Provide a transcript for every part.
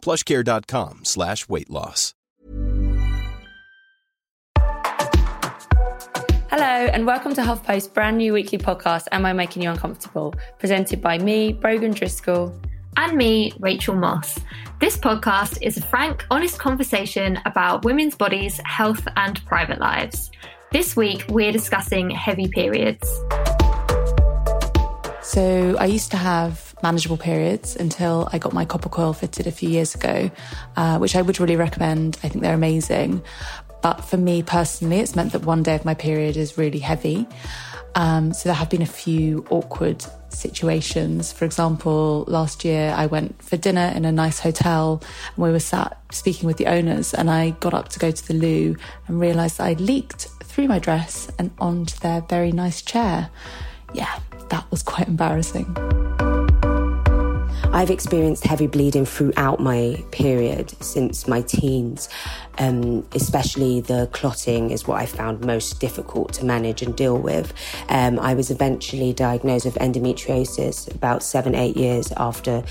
plushcare.com slash weight loss. Hello, and welcome to HuffPost's brand new weekly podcast, Am I Making You Uncomfortable? Presented by me, Brogan Driscoll. and me, Rachel Moss. This podcast is a frank, honest conversation about women's bodies, health, and private lives. This week, we're discussing heavy periods. So I used to have manageable periods until I got my copper coil fitted a few years ago, uh, which I would really recommend. I think they're amazing. But for me personally, it's meant that one day of my period is really heavy. Um, so there have been a few awkward situations. For example, last year I went for dinner in a nice hotel and we were sat speaking with the owners and I got up to go to the loo and realised I'd leaked through my dress and onto their very nice chair. Yeah, that was quite embarrassing. I've experienced heavy bleeding throughout my period since my teens. Um, especially the clotting is what I found most difficult to manage and deal with. Um, I was eventually diagnosed with endometriosis about seven, eight years after.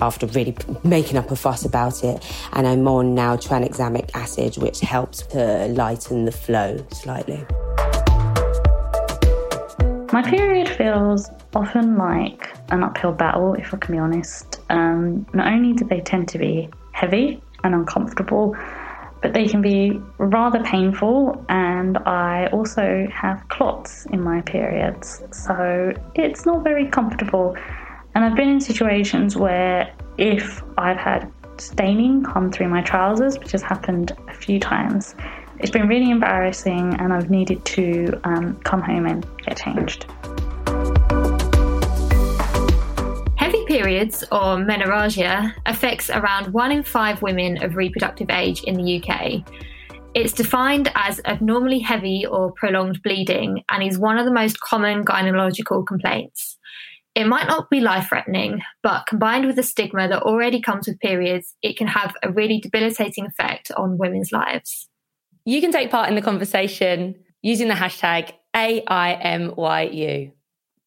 After really making up a fuss about it, and I'm on now tranexamic acid, which helps to lighten the flow slightly. My period feels often like an uphill battle, if I can be honest. Um, not only do they tend to be heavy and uncomfortable, but they can be rather painful, and I also have clots in my periods, so it's not very comfortable. And I've been in situations where if I've had staining come through my trousers, which has happened a few times, it's been really embarrassing, and I've needed to um, come home and get changed. Heavy periods, or menorrhagia, affects around one in five women of reproductive age in the UK. It's defined as abnormally heavy or prolonged bleeding and is one of the most common gynecological complaints. It might not be life threatening, but combined with the stigma that already comes with periods, it can have a really debilitating effect on women's lives. You can take part in the conversation using the hashtag AIMYU.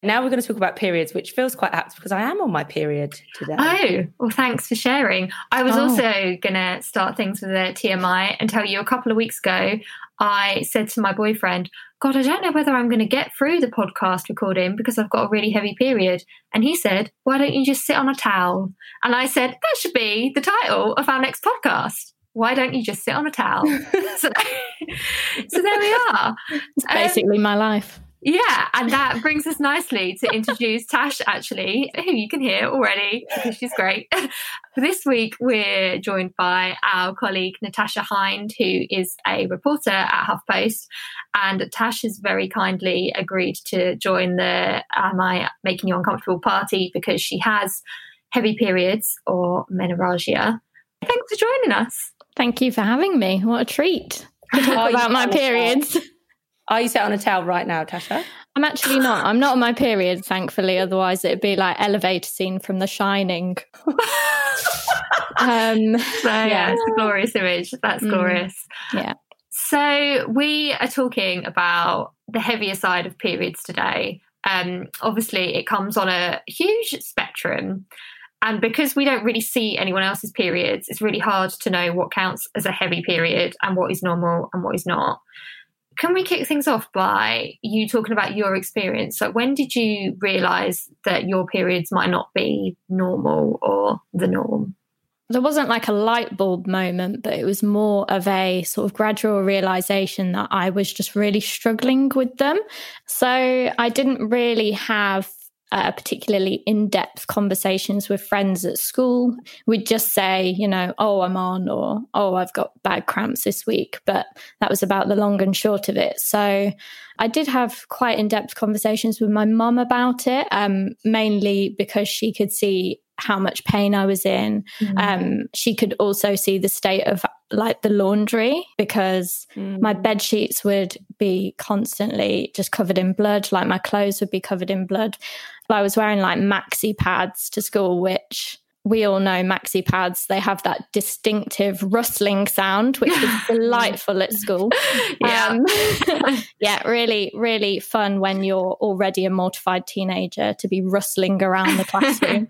Now we're going to talk about periods, which feels quite apt because I am on my period today. Oh, well, thanks for sharing. I was Oh. also going to start things with a TMI and tell you a couple of weeks ago, I said to my boyfriend, God, I don't know whether I'm going to get through the podcast recording because I've got a really heavy period. And he said, Why don't you just sit on a towel? And I said, That should be the title of our next podcast. Why don't you just sit on a towel? so, so there we are. It's Um, basically my life. yeah, and that brings us nicely to introduce Tash, actually, who you can hear already because she's great. this week, we're joined by our colleague Natasha Hinde, who is a reporter at HuffPost. And Tash has very kindly agreed to join the Am I Making You Uncomfortable party because she has heavy periods or menorrhagia. Thanks for joining us. Thank you for having me. What a treat. To talk about my on a towel? periods. Are you sat on a towel right now, Tasha? I'm actually not. I'm not on my period, thankfully. Otherwise, it'd be like elevator scene from The Shining. Um, So, yeah, it's a glorious image. That's Mm. glorious. Yeah. So, we are talking about the heavier side of periods today. Um, obviously, it comes on a huge spectrum. And because we don't really see anyone else's periods, it's really hard to know what counts as a heavy period and what is normal and what is not. Can we kick things off by you talking about your experience? So, when did you realize that your periods might not be normal or the norm? there wasn't like a light bulb moment, but it was more of a sort of gradual realization that I was just really struggling with them. So I didn't really have uh, particularly in depth conversations with friends at school. We'd just say, you know, oh, I'm on, or oh, I've got bad cramps this week. But that was about the long and short of it. So I did have quite in depth conversations with my mum about it, um, mainly because she could see how much pain I was in. Mm. Um, she could also see the state of like the laundry because mm. my bed sheets would be constantly just covered in blood. Like my clothes would be covered in blood. I was wearing like maxi pads to school, which we all know maxi pads they have that distinctive rustling sound which is delightful at school. Yeah. Um, yeah really really fun when you're already a mortified teenager to be rustling around the classroom.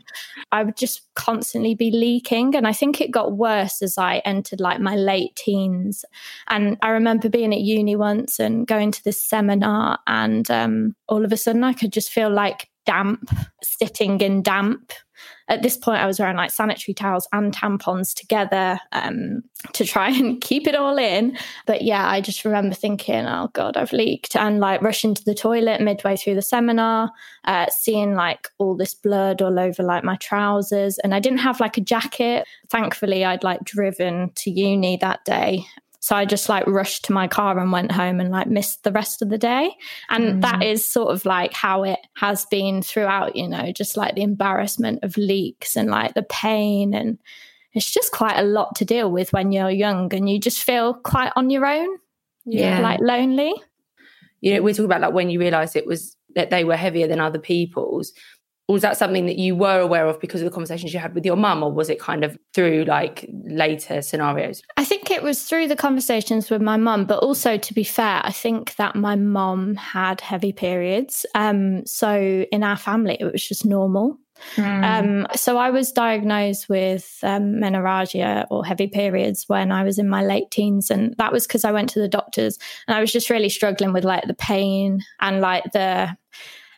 I would just constantly be leaking and i think it got worse as i entered like my late teens. And i remember being at uni once and going to this seminar and um, all of a sudden i could just feel like damp sitting in damp at this point, I was wearing like sanitary towels and tampons together um, to try and keep it all in. But yeah, I just remember thinking, oh God, I've leaked, and like rushing to the toilet midway through the seminar, uh, seeing like all this blood all over like my trousers. And I didn't have like a jacket. Thankfully, I'd like driven to uni that day so I just like rushed to my car and went home and like missed the rest of the day. And mm. that is sort of like how it has been throughout, you know, just like the embarrassment of leaks and like the pain. And it's just quite a lot to deal with when you're young and you just feel quite on your own. Yeah. Like lonely. You know, we talk about like when you realize it was that they were heavier than other people's was that something that you were aware of because of the conversations you had with your mum or was it kind of through like later scenarios i think it was through the conversations with my mum but also to be fair i think that my mum had heavy periods um, so in our family it was just normal Mm. Um, so I was diagnosed with um, menorrhagia or heavy periods when I was in my late teens, and that was because I went to the doctors and I was just really struggling with like the pain and like the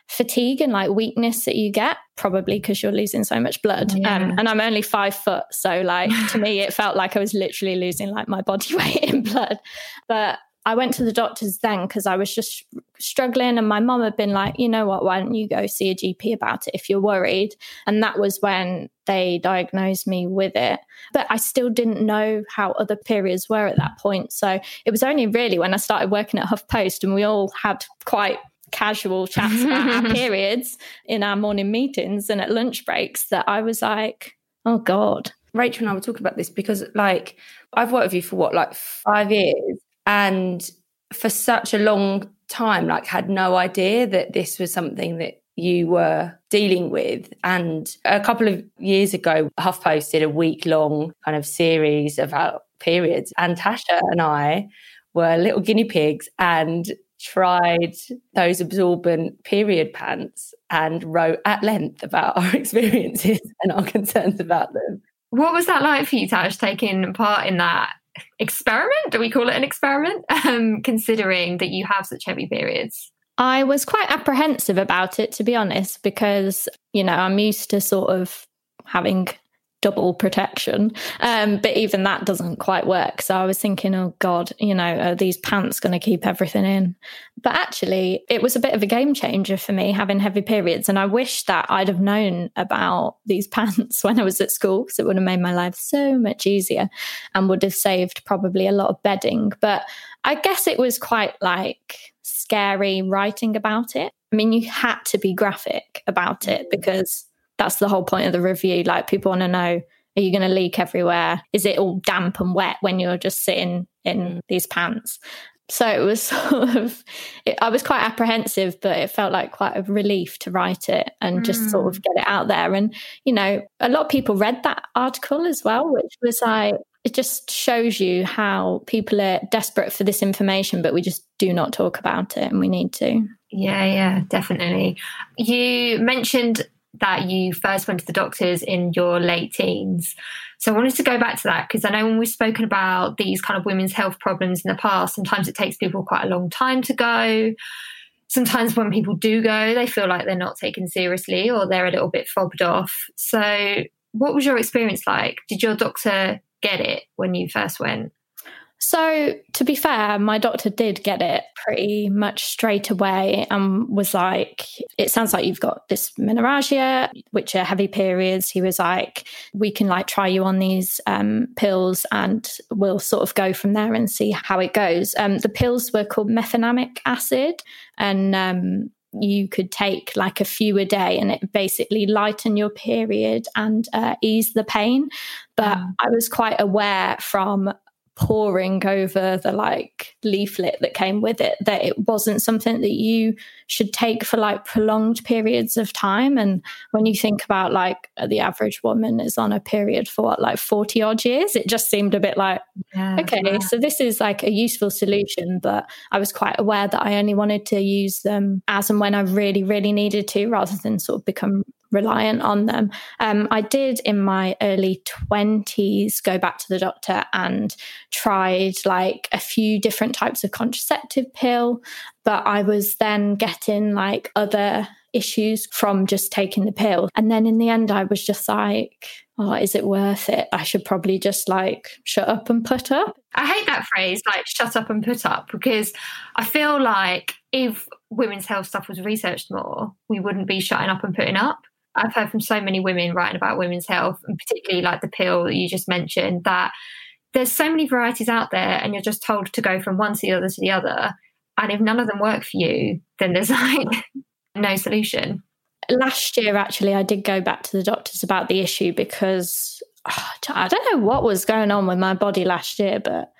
fatigue and like weakness that you get, probably because you're losing so much blood. Yeah. Um, and I'm only five foot. So, like, to me, it felt like I was literally losing like my body weight in blood. But I went to the doctors then because I was just struggling, and my mom had been like, you know what, why don't you go see a GP about it if you're worried? And that was when they diagnosed me with it. But I still didn't know how other periods were at that point. So it was only really when I started working at HuffPost and we all had quite casual chats about our periods in our morning meetings and at lunch breaks that I was like, oh God. Rachel and I were talking about this because, like, I've worked with you for what, like five years? And for such a long time, like, had no idea that this was something that you were dealing with. And a couple of years ago, HuffPost did a week long kind of series about periods. And Tasha and I were little guinea pigs and tried those absorbent period pants and wrote at length about our experiences and our concerns about them. What was that like for you, Tash, taking part in that experiment? Do we call it an experiment? Um, considering that you have such heavy periods. I was quite apprehensive about it, to be honest, because, you know, I'm used to sort of having double protection. Um, but even that doesn't quite work. So I was thinking, oh God, you know, are these pants going to keep everything in? But actually, it was a bit of a game changer for me having heavy periods. And I wish that I'd have known about these pants when I was at school because it would have made my life so much easier and would have saved probably a lot of bedding. But I guess it was quite like scary writing about it. I mean, you had to be graphic about it because that's the whole point of the review. Like people want to know are you going to leak everywhere? Is it all damp and wet when you're just sitting in mm. these pants? So it was sort of, it, I was quite apprehensive, but it felt like quite a relief to write it and mm. just sort of mm. get it out there. And, you know, a lot of people read that article as well, which was like, it just shows you how people are desperate for this information, but we just do not talk about it and we need to. Yeah, yeah, definitely. You mentioned that you first went to the doctors in your late teens. So I wanted to go back to that because I know when we've spoken about these kind of women's health problems in the past, sometimes it takes people quite a long time to go. Sometimes when people do go, they feel like they're not taken seriously or they're a little bit fobbed off. So, what was your experience like? Did your doctor get it when you first went? So, to be fair, my doctor did get it pretty much straight away and was like, It sounds like you've got this menorrhagia, which are heavy periods. He was like, We can like try you on these um, pills and we'll sort of go from there and see how it goes. Um, the pills were called mefenamic acid and um, you could take like a few a day and it basically lighten your period and uh, ease the pain. But mm. I was quite aware from poring over the like leaflet that came with it that it wasn't something that you should take for like prolonged periods of time. And when you think about like uh, the average woman is on a period for what like 40 odd years it just seemed a bit like yeah, okay yeah. so this is like a useful solution. But i was quite aware that i only wanted to use them as and when i really really needed to rather than sort of become reliant on them. Um, I did in my early 20s go back to the doctor and tried like a few different types of contraceptive pill, but I was then getting like other issues from just taking the pill. And then in the end, I was just like, oh, is it worth it? I should probably just like shut up and put up. I hate that phrase, like shut up and put up, because I feel like if women's health stuff was researched more, we wouldn't be shutting up and putting up. I've heard from so many women writing about women's health, and particularly like the pill that you just mentioned, that there's so many varieties out there, and you're just told to go from one to the other to the other. And if none of them work for you, then there's like no solution. Last year, actually, I did go back to the doctors about the issue because oh, I don't know what was going on with my body last year, but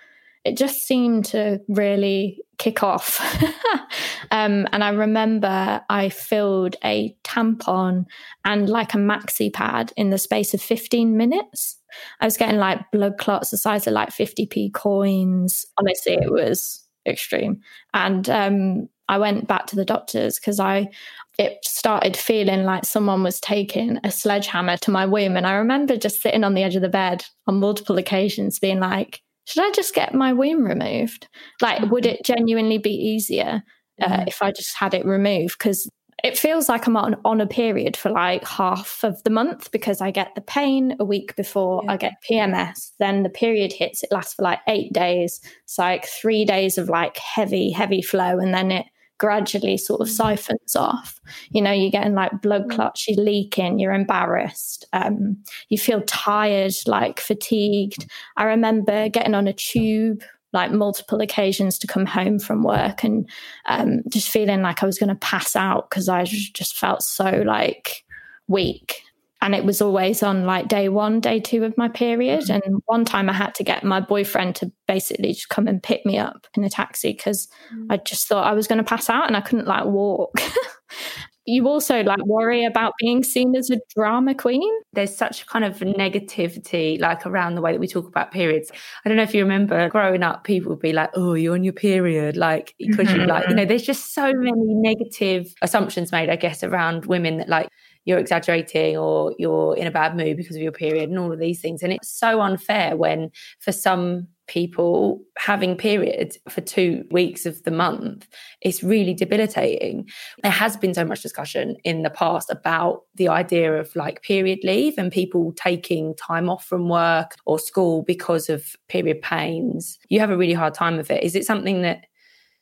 it just seemed to really kick off. um, and I remember I filled a tampon and like a maxi pad in the space of 15 minutes. I was getting like blood clots the size of like 50p coins. Honestly, it was extreme. And um, I went back to the doctors because I it started feeling like someone was taking a sledgehammer to my womb. And I remember just sitting on the edge of the bed on multiple occasions being like, should I just get my womb removed? Like, would it genuinely be easier uh, mm-hmm. if I just had it removed? Because it feels like I'm on, on a period for like half of the month because I get the pain a week before yeah. I get PMS. Then the period hits, it lasts for like eight days. It's like three days of like heavy, heavy flow. And then it gradually sort of mm. siphons off. You know, you're getting like blood mm. clots, you're leaking, you're embarrassed, um, you feel tired, like fatigued. I remember getting on a tube like multiple occasions to come home from work and um, just feeling like I was going to pass out because I just felt so like weak and it was always on like day one, day two of my period. Mm-hmm. And one time I had to get my boyfriend to basically just come and pick me up in a taxi because mm-hmm. I just thought I was going to pass out and I couldn't like walk. you also like worry about being seen as a drama queen. There's such kind of negativity like around the way that we talk about periods. I don't know if you remember growing up, people would be like, "Oh, you're on your period," like because mm-hmm. you like, you know, there's just so many negative assumptions made, I guess, around women that like you're exaggerating or you're in a bad mood because of your period and all of these things. And it's so unfair when, for some people, having periods for two weeks of the month is really debilitating. There has been so much discussion in the past about the idea of like period leave and people taking time off from work or school because of period pains. You have a really hard time with it. Is it something that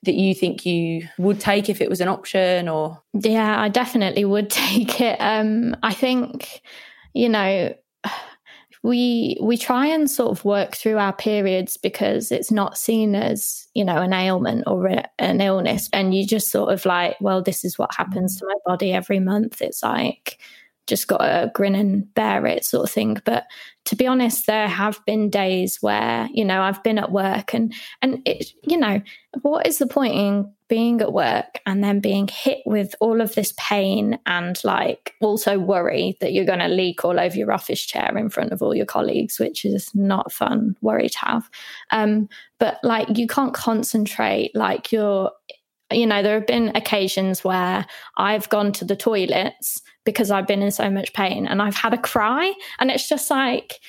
that you think you would take if it was an option or? Yeah i definitely would take it. Um i think you know we we try and sort of work through our periods because it's not seen as you know an ailment or a, an illness. And you just sort of like well this is what happens to my body every month. It's like just got to grin and bear it sort of thing. But to be honest there have been days where you know i've been at work and and it you know what is the point in being at work and then being hit with all of this pain and like also worry that you're going to leak all over your office chair in front of all your colleagues which is not fun worry to have. Um but like you can't concentrate like you're you know, there have been occasions where I've gone to the toilets because I've been in so much pain and I've had a cry. And it's just like,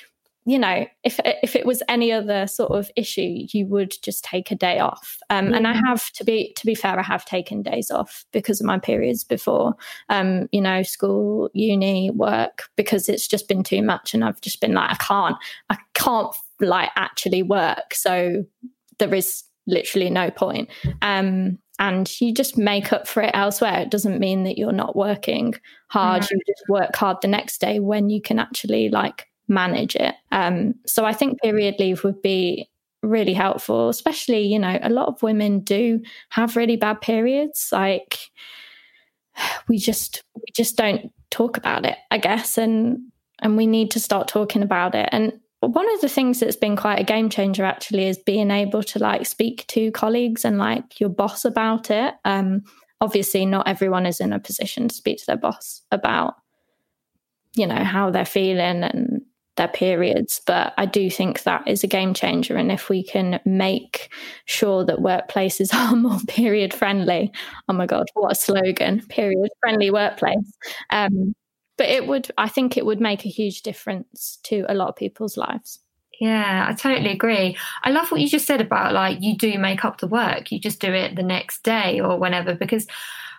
you know, if if it was any other sort of issue, you would just take a day off. Um, mm-hmm. And I mm-hmm. have to be to be fair, I have taken days off because of my periods before. Um, you know, school, uni, work, because it's just been too much, and I've just been like, I can't, I can't like actually work. So there is literally no point. Um, and you just make up for it elsewhere. It doesn't mean that you're not working hard. Mm-hmm. You just work hard the next day when you can actually like manage it. Um, so I think period leave would be really helpful, especially, you know, a lot of women do have really bad periods. Like, we just we just don't talk about it, I guess, and and we need to start talking about it. And one of the things that's been quite a game changer actually is being able to like speak to colleagues and like your boss about it. Um, obviously, not everyone is in a position to speak to their boss about, you know, how they're feeling and their periods. But I do think that is a game changer. And if we can make sure that workplaces are more period friendly, oh my God, what a slogan, period friendly workplace. Um, but it would, I think it would make a huge difference to a lot of people's lives. Yeah, I totally agree. I love what you just said about like you do make up the work, you just do it the next day or whenever, because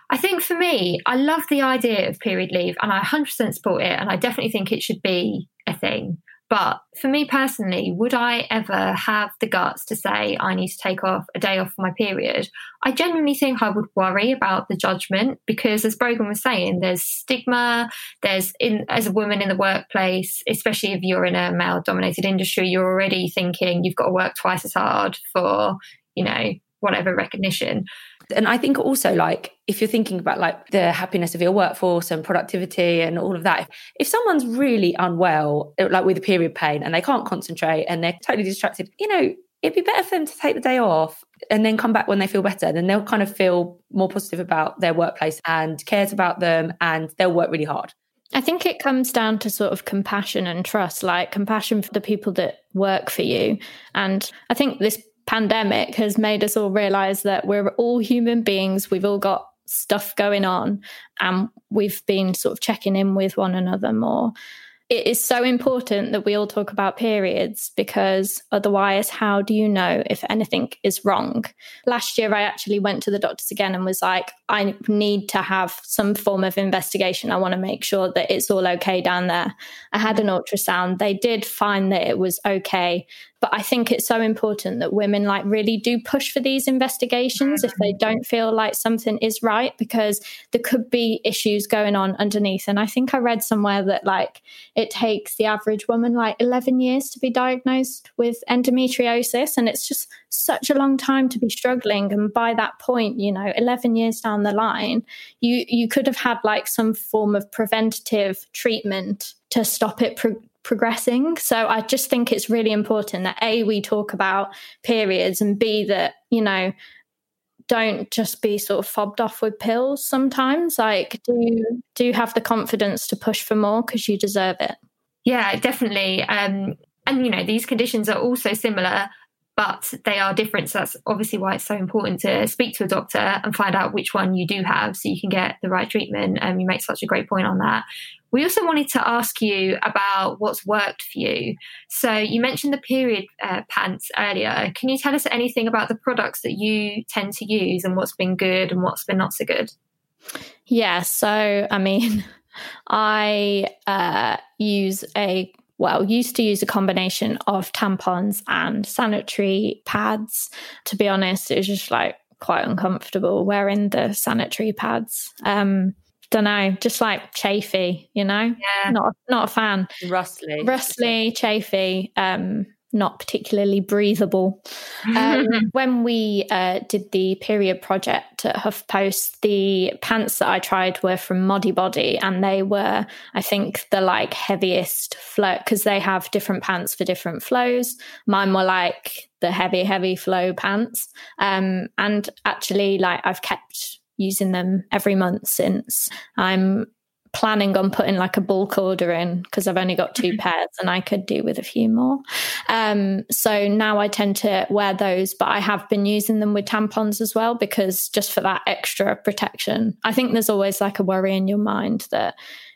I think for me, I love the idea of period leave and I 100% support it. And I definitely think it should be a thing. But for me personally, would I ever have the guts to say I need to take off a day off my period? I genuinely think I would worry about the judgment because, as Brogan was saying, there's stigma. There's in as a woman in the workplace, especially if you're in a male-dominated industry, you're already thinking you've got to work twice as hard for you know whatever recognition. And I think also like if you're thinking about like the happiness of your workforce and productivity and all of that, if, if someone's really unwell, like with a period pain and they can't concentrate and they're totally distracted, you know, it'd be better for them to take the day off and then come back when they feel better. Then they'll kind of feel more positive about their workplace and cares about them and they'll work really hard. I think it comes down to sort of compassion and trust, like compassion for the people that work for you. And I think this pandemic has made us all realize that we're all human beings. We've all got stuff going on and we've been sort of checking in with one another more it is so important that we all talk about periods because otherwise, how do you know if anything is wrong? Last year, I actually went to the doctors again and was like, I need to have some form of investigation. I want to make sure that it's all okay down there. I had an ultrasound. They did find that it was okay. But I think it's so important that women like really do push for these investigations if they don't feel like something is right, because there could be issues going on underneath. And I think I read somewhere that like it takes the average woman like 11 years to be diagnosed with endometriosis. And it's just such a long time to be struggling. And by that point, you know, 11 years down the line, you, you could have had like some form of preventative treatment to stop it pro- progressing. So I just think it's really important that A, we talk about periods and B, that, you know, don't just be sort of fobbed off with pills sometimes. Like do do you have the confidence to push for more because you deserve it. Yeah, definitely. Um and you know, these conditions are also similar but they are different. So that's obviously why it's so important to speak to a doctor and find out which one you do have so you can get the right treatment. And um, you make such a great point on that. We also wanted to ask you about what's worked for you. So you mentioned the period uh, pants earlier. Can you tell us anything about the products that you tend to use and what's been good and what's been not so good? Yeah. So, I mean, I uh, use a well, used to use a combination of tampons and sanitary pads. To be honest, it was just like quite uncomfortable wearing the sanitary pads. Um, don't know, just like chafy, you know? Yeah. Not not a fan. Rustly. Rustly, chafy. Um, not particularly breathable. Um, when we uh, did the period project at HuffPost, the pants that I tried were from Modibodi, and they were, I think, the like heaviest flow because they have different pants for different flows. Mine were like the heavy, heavy flow pants. Um, and actually, like I've kept using them every month since. I'm planning on putting like a bulk order in because I've only got two mm-hmm. pairs and I could do with a few more. Um, so now I tend to wear those, but I have been using them with tampons as well because just for that extra protection. I think there's always like a worry in your mind that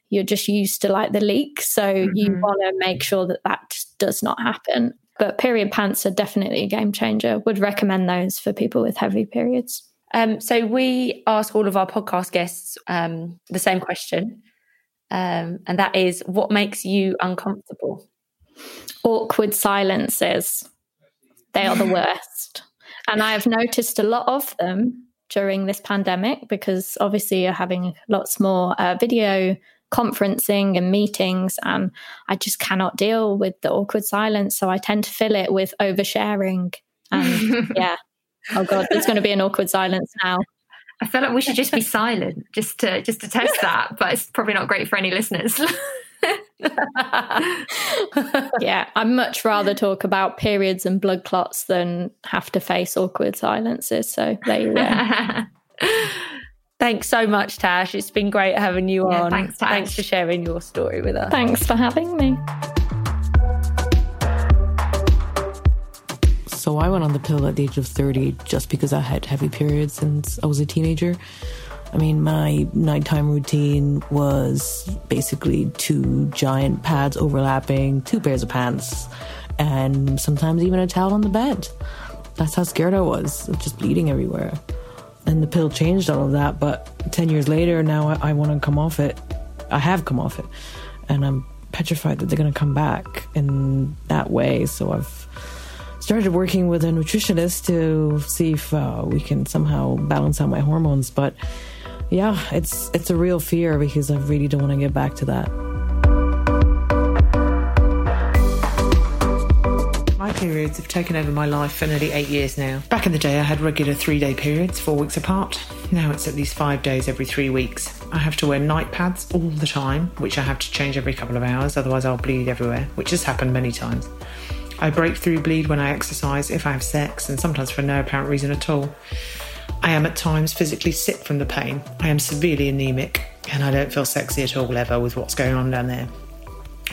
you're just used to like the leak. So mm-hmm. you want to make sure that that does not happen. But period pants are definitely a game changer. Would recommend those for people with heavy periods. Um, so we ask all of our podcast guests um, the same question um, and that is what makes you uncomfortable? Awkward silences. They are the worst. and I have noticed a lot of them during this pandemic because obviously you're having lots more uh, video conferencing and meetings and I just cannot deal with the awkward silence so I tend to fill it with oversharing and yeah oh god there's going to be an awkward silence now I feel like we should just be silent just to just to test that, but it's probably not great for any listeners. yeah, I'd much rather talk about periods and blood clots than have to face awkward silences. So there you go. Thanks so much, Tash. It's been great having you Yeah, on. thanks, Tash. Thanks for sharing your story with us. Thanks for having me. So I went on the pill at the age of 30 just because I had heavy periods since I was a teenager. I mean, my nighttime routine was basically two giant pads overlapping, two pairs of pants, and sometimes even a towel on the bed. That's how scared I was of just bleeding everywhere. And the pill changed all of that, but 10 years later, now I, I want to come off it. I have come off it. And I'm petrified that they're going to come back in that way. So I've started working with a nutritionist to see if uh, we can somehow balance out my hormones. But yeah, it's it's a real fear because I really don't want to get back to that. My periods have taken over my life for nearly eight years now. Back in the day, I had regular three day periods, four weeks apart. Now it's at least five days every three weeks. I have to wear night pads all the time, which I have to change every couple of hours, otherwise, I'll bleed everywhere, which has happened many times. I break through bleed when I exercise, if I have sex, and sometimes for no apparent reason at all. I am at times physically sick from the pain. I am severely anemic, and I don't feel sexy at all ever with what's going on down there.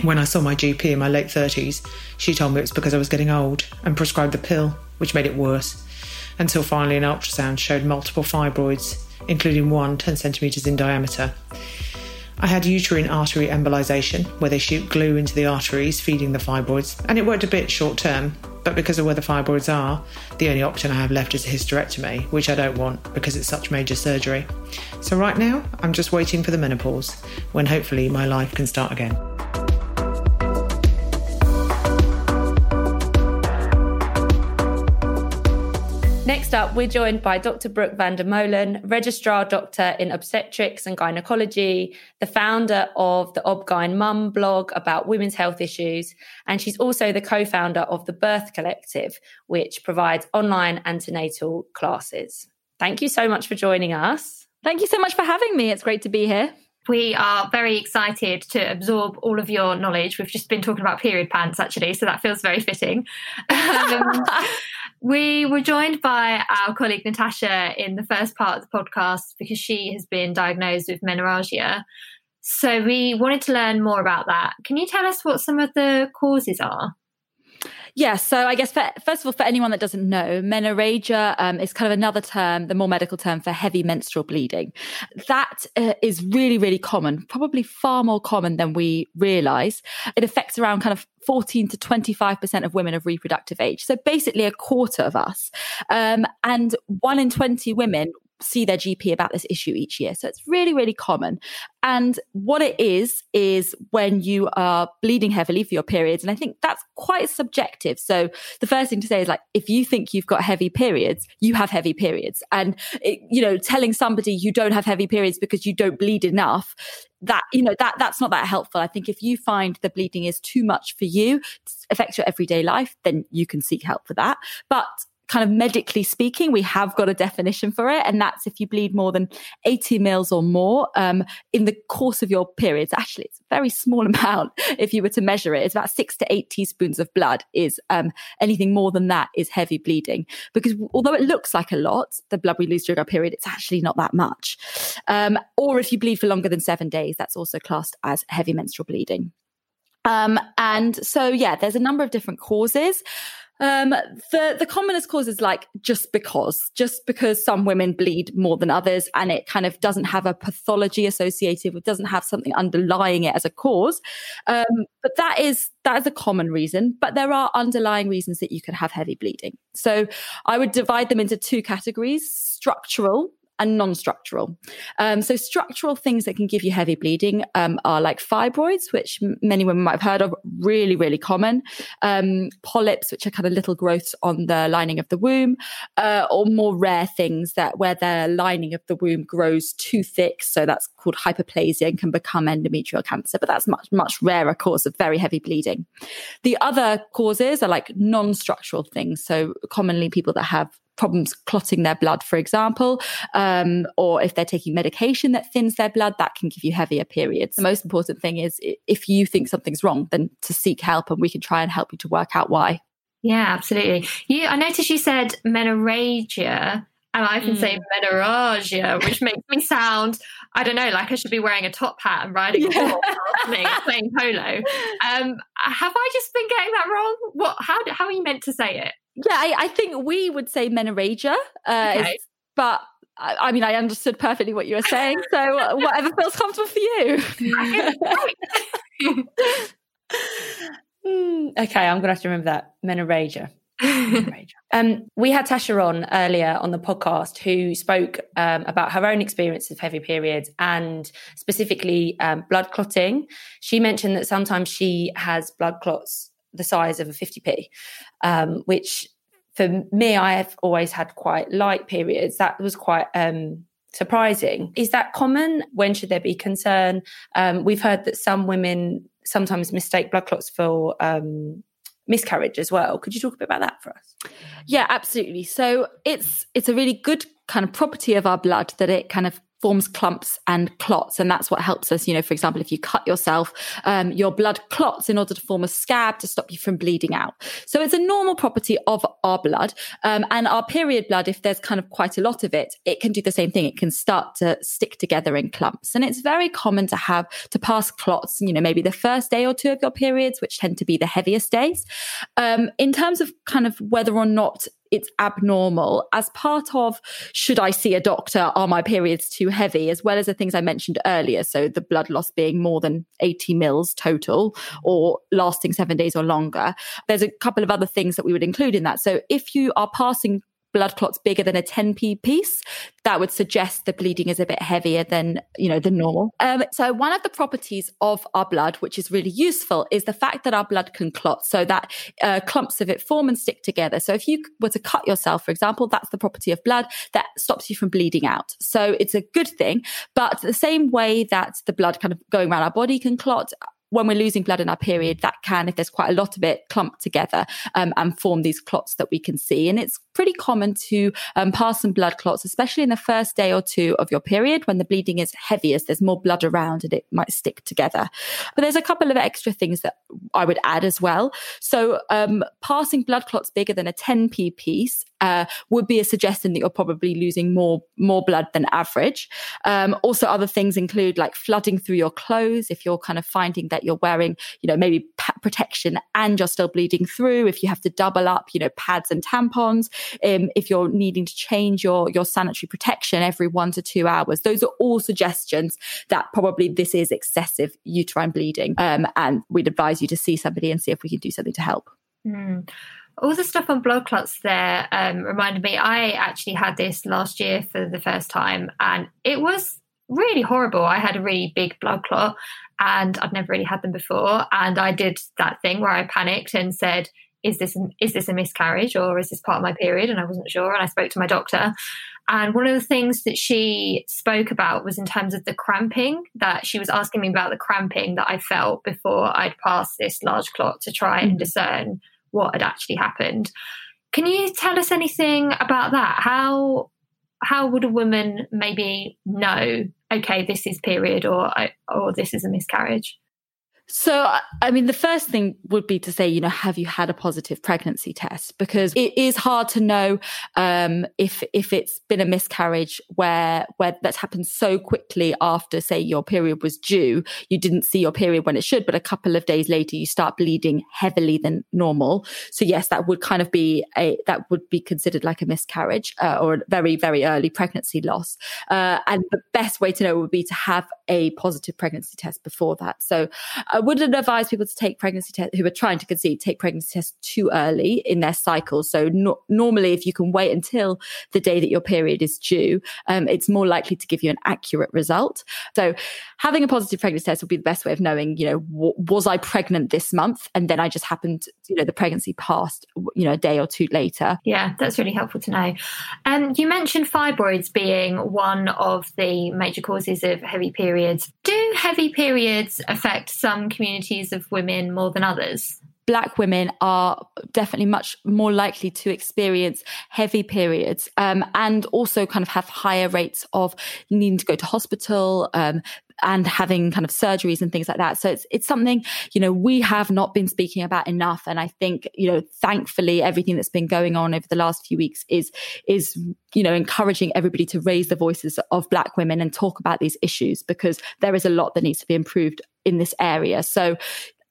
When I saw my GP in my late 30s, she told me it was because I was getting old and prescribed the pill, which made it worse. Until finally, an ultrasound showed multiple fibroids, including one 10 centimetres in diameter. I had uterine artery embolization, where they shoot glue into the arteries feeding the fibroids, and it worked a bit short term. But because of where the fibroids are, the only option I have left is a hysterectomy, which I don't want because it's such major surgery. So right now, I'm just waiting for the menopause, when hopefully my life can start again. Next up, we're joined by Dr. Brooke Vandermolen, Registrar Doctor in Obstetrics and Gynecology, the founder of the Obgyn Mum blog about women's health issues, and she's also the co founder of the Birth Collective, which provides online antenatal classes. Thank you so much for joining us. Thank you so much for having me. It's great to be here. We are very excited to absorb all of your knowledge. We've just been talking about period pants, actually, so that feels very fitting. Um, we were joined by our colleague Natasha in the first part of the podcast because she has been diagnosed with menorrhagia. So we wanted to learn more about that. Can you tell us what some of the causes are? Yeah, so I guess for, first of all, for anyone that doesn't know, menorrhagia um, is kind of another term, the more medical term for heavy menstrual bleeding. That uh, is really, really common, probably far more common than we realize. It affects around kind of 14 to 25% of women of reproductive age. So basically a quarter of us. Um, and one in 20 women see their GP about this issue each year. So it's really, really common. And what it is, is when you are bleeding heavily for your periods. And I think that's quite subjective. So the first thing to say is like, if you think you've got heavy periods, you have heavy periods. And, it, you know, telling somebody you don't have heavy periods because you don't bleed enough, that, you know, that, that's not that helpful. I think if you find the bleeding is too much for you, affects your everyday life, then you can seek help for that. But kind of medically speaking, we have got a definition for it. And that's if you bleed more than 80 mils or more um, in the course of your periods. Actually, it's a very small amount if you were to measure it. It's about six to eight teaspoons of blood is um, anything more than that is heavy bleeding. Because although it looks like a lot, the blood we lose during our period, it's actually not that much. Um, or if you bleed for longer than seven days, that's also classed as heavy menstrual bleeding. Um, and so, yeah, there's a number of different causes. Um, the, the commonest cause is like just because, just because some women bleed more than others and it kind of doesn't have a pathology associated with, doesn't have something underlying it as a cause. Um, but that is, that is a common reason, but there are underlying reasons that you could have heavy bleeding. So I would divide them into two categories, structural and non-structural. Um, so structural things that can give you heavy bleeding um, are like fibroids, which many women might have heard of, really, really common. Um, polyps, which are kind of little growths on the lining of the womb, uh, or more rare things that where the lining of the womb grows too thick. So that's called hyperplasia and can become endometrial cancer, but that's much, much rarer cause of very heavy bleeding. The other causes are like non-structural things. So commonly people that have problems clotting their blood, for example, um, or if they're taking medication that thins their blood, that can give you heavier periods. The most important thing is if you think something's wrong, then to seek help and we can try and help you to work out why. Yeah, absolutely. You, I noticed you said menorrhagia, and I can mm. say menorrhagia, which makes me sound, I don't know, like I should be wearing a top hat and riding a horse, playing polo. Um, have I just been getting that wrong? What? How? How are you meant to say it? Yeah, I, I think we would say menorrhagia, uh, okay. but I mean, I understood perfectly what you were saying. So whatever feels comfortable for you. Okay, I'm going to have to remember that. Menorrhagia. um, we had Tasha on earlier on the podcast who spoke um, about her own experience of heavy periods and specifically um, blood clotting. She mentioned that sometimes she has blood clots the size of a 50p, um, which for me, I have always had quite light periods. That was quite um, surprising. Is that common? When should there be concern? Um, we've heard that some women sometimes mistake blood clots for um, miscarriage as well. Could you talk a bit about that for us? Yeah, absolutely. So it's it's a really good kind of property of our blood that it kind of forms clumps and clots. And that's what helps us. You know, for example, if you cut yourself, um, your blood clots in order to form a scab to stop you from bleeding out. So it's a normal property of our blood. Um, and our period blood, if there's kind of quite a lot of it, it can do the same thing. It can start to stick together in clumps. And it's very common to have to pass clots, you know, maybe the first day or two of your periods, which tend to be the heaviest days. Um, in terms of kind of whether or not it's abnormal as part of should I see a doctor? Are my periods too heavy? As well as the things I mentioned earlier. So the blood loss being more than 80 mils total or lasting seven days or longer. There's a couple of other things that we would include in that. So if you are passing blood clots bigger than a 10p piece, that would suggest the bleeding is a bit heavier than, you know, the normal. Um, so one of the properties of our blood, which is really useful, is the fact that our blood can clot so that uh, clumps of it form and stick together. So if you were to cut yourself, for example, that's the property of blood that stops you from bleeding out. So it's a good thing. But the same way that the blood kind of going around our body can clot, when we're losing blood in our period, that can, if there's quite a lot of it, clump together um, and form these clots that we can see. And it's pretty common to um, pass some blood clots, especially in the first day or two of your period when the bleeding is heaviest. There's more blood around and it might stick together. But there's a couple of extra things that I would add as well. So um, passing blood clots bigger than a 10p piece uh, would be a suggestion that you're probably losing more more blood than average. Um, also, other things include like flooding through your clothes. If you're kind of finding that you're wearing, you know, maybe protection and you're still bleeding through. If you have to double up, you know, pads and tampons. Um, if you're needing to change your your sanitary protection every one to two hours, those are all suggestions that probably this is excessive uterine bleeding. Um, and we'd advise you to see somebody and see if we can do something to help. Mm all the stuff on blood clots there um, reminded me I actually had this last year for the first time and it was really horrible. I had a really big blood clot and I'd never really had them before. And I did that thing where I panicked and said, is this is this a miscarriage or is this part of my period? And I wasn't sure. And I spoke to my doctor. And one of the things that she spoke about was in terms of the cramping, that she was asking me about the cramping that I felt before I'd passed this large clot to try and mm. discern what had actually happened. Can you tell us anything about that? How how would a woman maybe know? Okay, this is period, or or this is a miscarriage. So, I mean, the first thing would be to say, you know, have you had a positive pregnancy test? Because it is hard to know um, if if it's been a miscarriage where where that's happened so quickly after, say, your period was due. You didn't see your period when it should, but a couple of days later you start bleeding heavily than normal. So, yes, that would kind of be a that would be considered like a miscarriage uh, or a very very early pregnancy loss. Uh, and the best way to know would be to have a positive pregnancy test before that. So. I wouldn't advise people to take pregnancy tests who are trying to conceive, take pregnancy tests too early in their cycle. So no, normally, if you can wait until the day that your period is due, um, it's more likely to give you an accurate result. So having a positive pregnancy test would be the best way of knowing, you know, w- was I pregnant this month? And then I just happened, you know, the pregnancy passed, you know, a day or two later. Yeah, that's really helpful to know. Um, you mentioned fibroids being one of the major causes of heavy periods. Do heavy periods affect some communities of women more than others? Black women are definitely much more likely to experience heavy periods um, and also kind of have higher rates of needing to go to hospital um, and having kind of surgeries and things like that. So it's it's something you know we have not been speaking about enough, and I think you know thankfully everything that's been going on over the last few weeks is is you know encouraging everybody to raise the voices of Black women and talk about these issues because there is a lot that needs to be improved in this area. So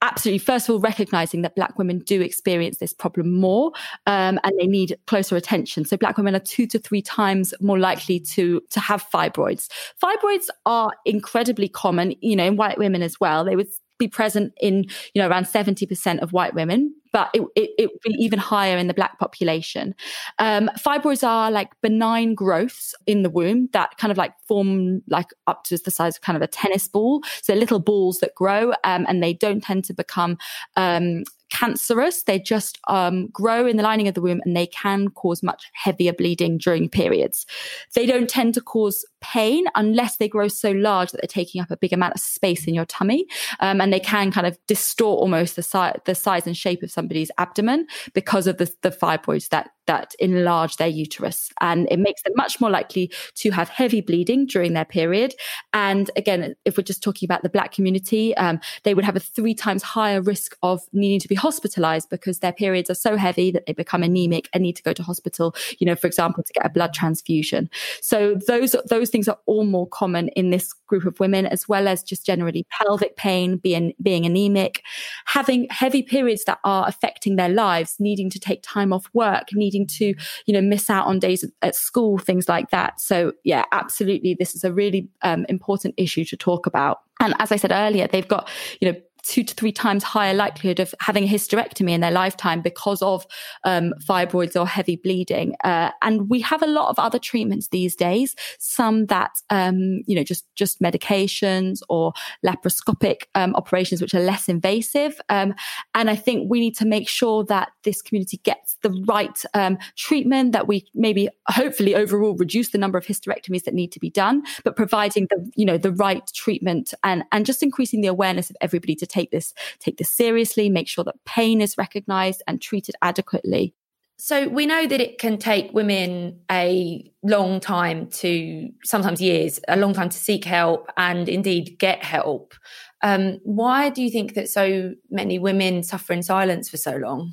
absolutely first of all recognizing that black women do experience this problem more um, and they need closer attention. So black women are two to three times more likely to to have fibroids. Fibroids are incredibly common you know in white women as well. They would be present in you know around 70% of white women but it, it, would be even higher in the black population. Um, fibroids are like benign growths in the womb that kind of like form like up to the size of kind of a tennis ball. So little balls that grow um, and they don't tend to become um, cancerous. They just um, grow in the lining of the womb and they can cause much heavier bleeding during periods. They don't tend to cause pain unless they grow so large that they're taking up a big amount of space in your tummy. Um, and they can kind of distort almost the, si- the size and shape of somebody's abdomen because of the, the fibroids that that enlarge their uterus. And it makes them much more likely to have heavy bleeding during their period. And again, if we're just talking about the Black community, um, they would have a three times higher risk of needing to be hospitalized because their periods are so heavy that they become anemic and need to go to hospital, you know, for example, to get a blood transfusion. So those, those things are all more common in this group of women, as well as just generally pelvic pain, being, being anemic, having heavy periods that are affecting their lives, needing to take time off work, needing needing to, you know, miss out on days at school, things like that. So yeah, absolutely. This is a really um, important issue to talk about. And as I said earlier, they've got, you know, two to three times higher likelihood of having a hysterectomy in their lifetime because of um, fibroids or heavy bleeding. Uh, and we have a lot of other treatments these days. Some that um, you know just just medications or laparoscopic um, operations, which are less invasive. Um, and I think we need to make sure that this community gets the right um, treatment. That we maybe hopefully overall reduce the number of hysterectomies that need to be done, but providing the you know the right treatment and and just increasing the awareness of everybody to take this take this seriously, make sure that pain is recognized and treated adequately. So we know that it can take women a long time to sometimes years, a long time to seek help and indeed get help. Um, why do you think that so many women suffer in silence for so long?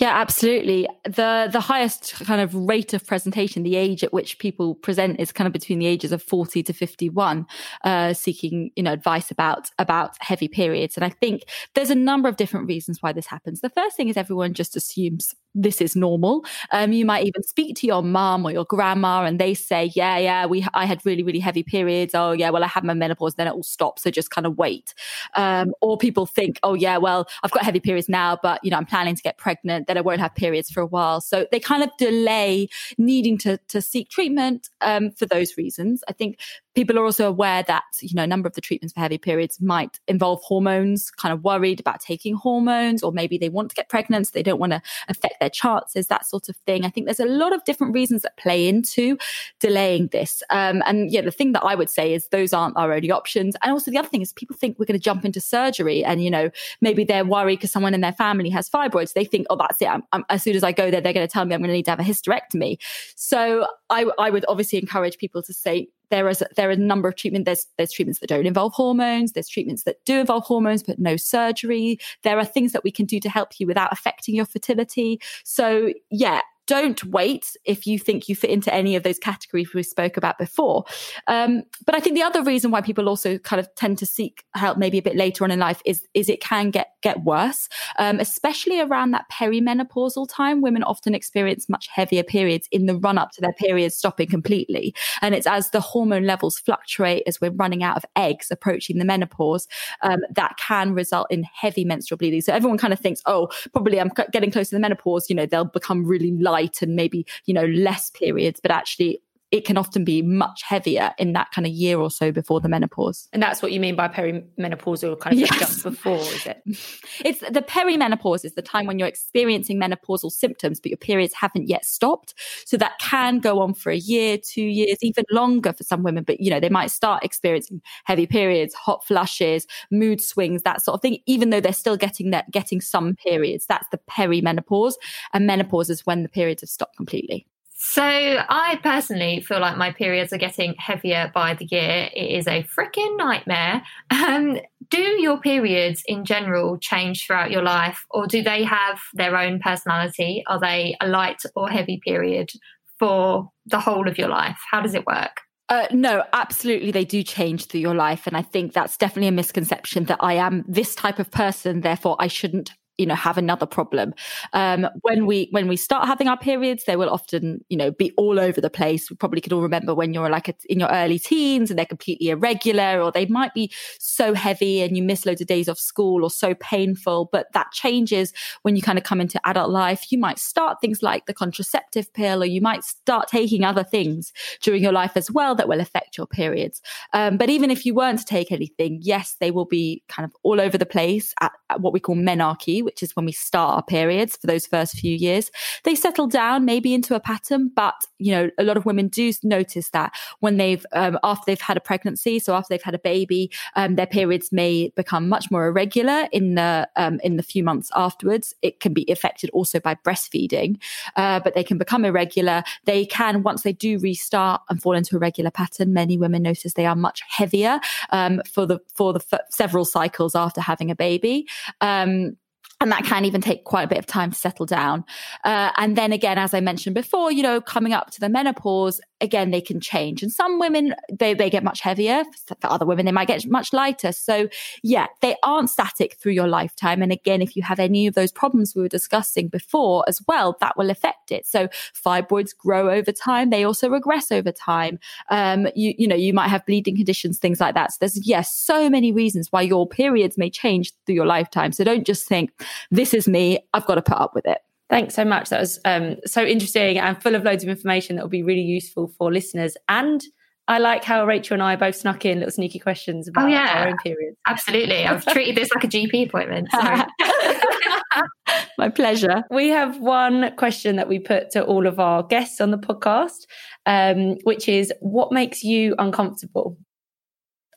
Yeah, absolutely. The the highest kind of rate of presentation, the age at which people present is kind of between the ages of 40 to 51, uh, seeking, you know, advice about about heavy periods. And I think there's a number of different reasons why this happens. The first thing is everyone just assumes this is normal. Um, you might even speak to your mom or your grandma and they say, yeah, yeah, we, I had really, really heavy periods. Oh yeah, well, I had my menopause, then it will stop. So just kind of wait. Um, or people think, oh yeah, well, I've got heavy periods now, but you know, I'm planning to get pregnant, then I won't have periods for a while. So they kind of delay needing to, to seek treatment, um, for those reasons. I think people are also aware that you know a number of the treatments for heavy periods might involve hormones kind of worried about taking hormones or maybe they want to get pregnant so they don't want to affect their chances that sort of thing. I think there's a lot of different reasons that play into delaying this. Um, and yeah the thing that i would say is those aren't our only options. And also the other thing is people think we're going to jump into surgery and you know maybe they're worried because someone in their family has fibroids they think oh that's it. I'm, I'm, as soon as i go there they're going to tell me i'm going to need to have a hysterectomy. So I, I would obviously encourage people to say there is there are a number of treatment. There's there's treatments that don't involve hormones. There's treatments that do involve hormones but no surgery. There are things that we can do to help you without affecting your fertility. So yeah, don't wait if you think you fit into any of those categories we spoke about before. Um, but I think the other reason why people also kind of tend to seek help maybe a bit later on in life is is it can get get worse, um, especially around that perimenopausal time. Women often experience much heavier periods in the run up to their periods stopping completely, and it's as the hormone levels fluctuate as we're running out of eggs approaching the menopause um, that can result in heavy menstrual bleeding. So everyone kind of thinks, oh, probably I'm getting close to the menopause. You know, they'll become really light light and maybe, you know, less periods, but actually it can often be much heavier in that kind of year or so before the menopause. And that's what you mean by perimenopausal kind of yes. just before, is it? It's the perimenopause is the time when you're experiencing menopausal symptoms, but your periods haven't yet stopped. So that can go on for a year, two years, even longer for some women. But you know, they might start experiencing heavy periods, hot flushes, mood swings, that sort of thing, even though they're still getting that getting some periods. That's the perimenopause. And menopause is when the periods have stopped completely. So I personally feel like my periods are getting heavier by the year. It is a freaking nightmare. Um, do your periods in general change throughout your life, or do they have their own personality? Are they a light or heavy period for the whole of your life? How does it work? Uh, no, absolutely, they do change through your life. And I think that's definitely a misconception that I am this type of person, therefore I shouldn't you know have another problem. Um, when we when we start having our periods they will often you know be all over the place. We probably could all remember when you're like a, in your early teens and they're completely irregular or they might be so heavy and you miss loads of days off school or so painful but that changes when you kind of come into adult life. You might start things like the contraceptive pill or you might start taking other things during your life as well that will affect your periods. Um, but even if you weren't to take anything yes they will be kind of all over the place at, at what we call menarche which is when we start our periods for those first few years. They settle down maybe into a pattern, but you know, a lot of women do notice that when they've um, after they've had a pregnancy, so after they've had a baby, um, their periods may become much more irregular in the um, in the few months afterwards. It can be affected also by breastfeeding, uh, but they can become irregular. They can once they do restart and fall into a regular pattern. Many women notice they are much heavier um, for the for the f- several cycles after having a baby. Um, and that can even take quite a bit of time to settle down. Uh, and then again, as I mentioned before, you know, coming up to the menopause, again, they can change. And some women, they, they get much heavier. For other women, they might get much lighter. So yeah, they aren't static through your lifetime. And again, if you have any of those problems we were discussing before as well, that will affect it. So fibroids grow over time. They also regress over time. Um, you, you know, you might have bleeding conditions, things like that. So there's, yes, so many reasons why your periods may change through your lifetime. So don't just think, this is me. I've got to put up with it. Thanks so much. That was um, so interesting and full of loads of information that will be really useful for listeners. And I like how Rachel and I both snuck in little sneaky questions about oh, yeah. our own periods. Absolutely. I've treated this like a GP appointment. My pleasure. We have one question that we put to all of our guests on the podcast, um, which is what makes you uncomfortable?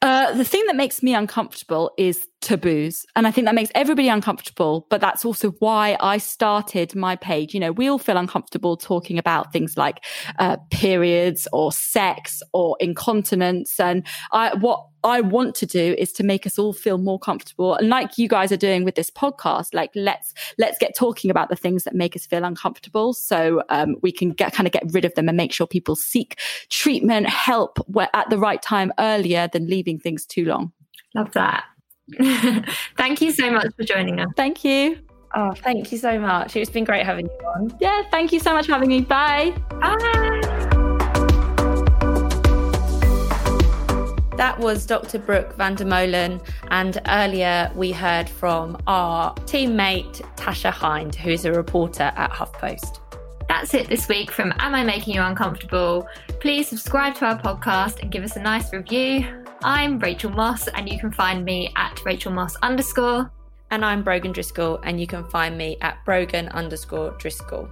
Uh, the thing that makes me uncomfortable is taboos. And I think that makes everybody uncomfortable. But that's also why I started my page. You know, we all feel uncomfortable talking about things like uh, periods or sex or incontinence. And I, what I want to do is to make us all feel more comfortable. And like you guys are doing with this podcast, like let's, let's get talking about the things that make us feel uncomfortable. So um, we can get kind of get rid of them and make sure people seek treatment, help at the right time earlier than leaving things too long. Love that. thank you so much for joining us. Thank you. Oh, thank you so much. It's been great having you on. Yeah, thank you so much for having me. Bye. Bye. That was Dr. Brooke Vandermolen. And earlier we heard from our teammate, Tasha Hinde, who is a reporter at HuffPost. That's it this week from Am I Making You Uncomfortable? Please subscribe to our podcast and give us a nice review. I'm Rachel Moss, and you can find me at Rachel Moss underscore. And I'm Brogan Driscoll, and you can find me at Brogan underscore Driscoll.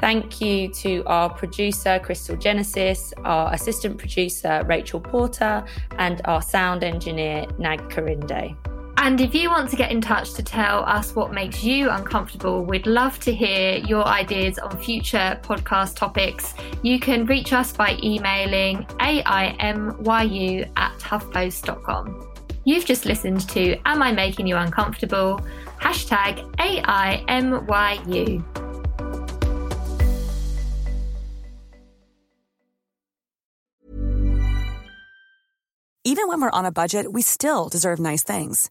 Thank you to our producer, Crystal Genesis, our assistant producer, Rachel Porter, and our sound engineer, Nag Karinde. And if you want to get in touch to tell us what makes you uncomfortable, we'd love to hear your ideas on future podcast topics. You can reach us by emailing aimyu at huffpost.com. You've just listened to Am I Making You Uncomfortable? Hashtag AIMYU. Even when we're on a budget, we still deserve nice things.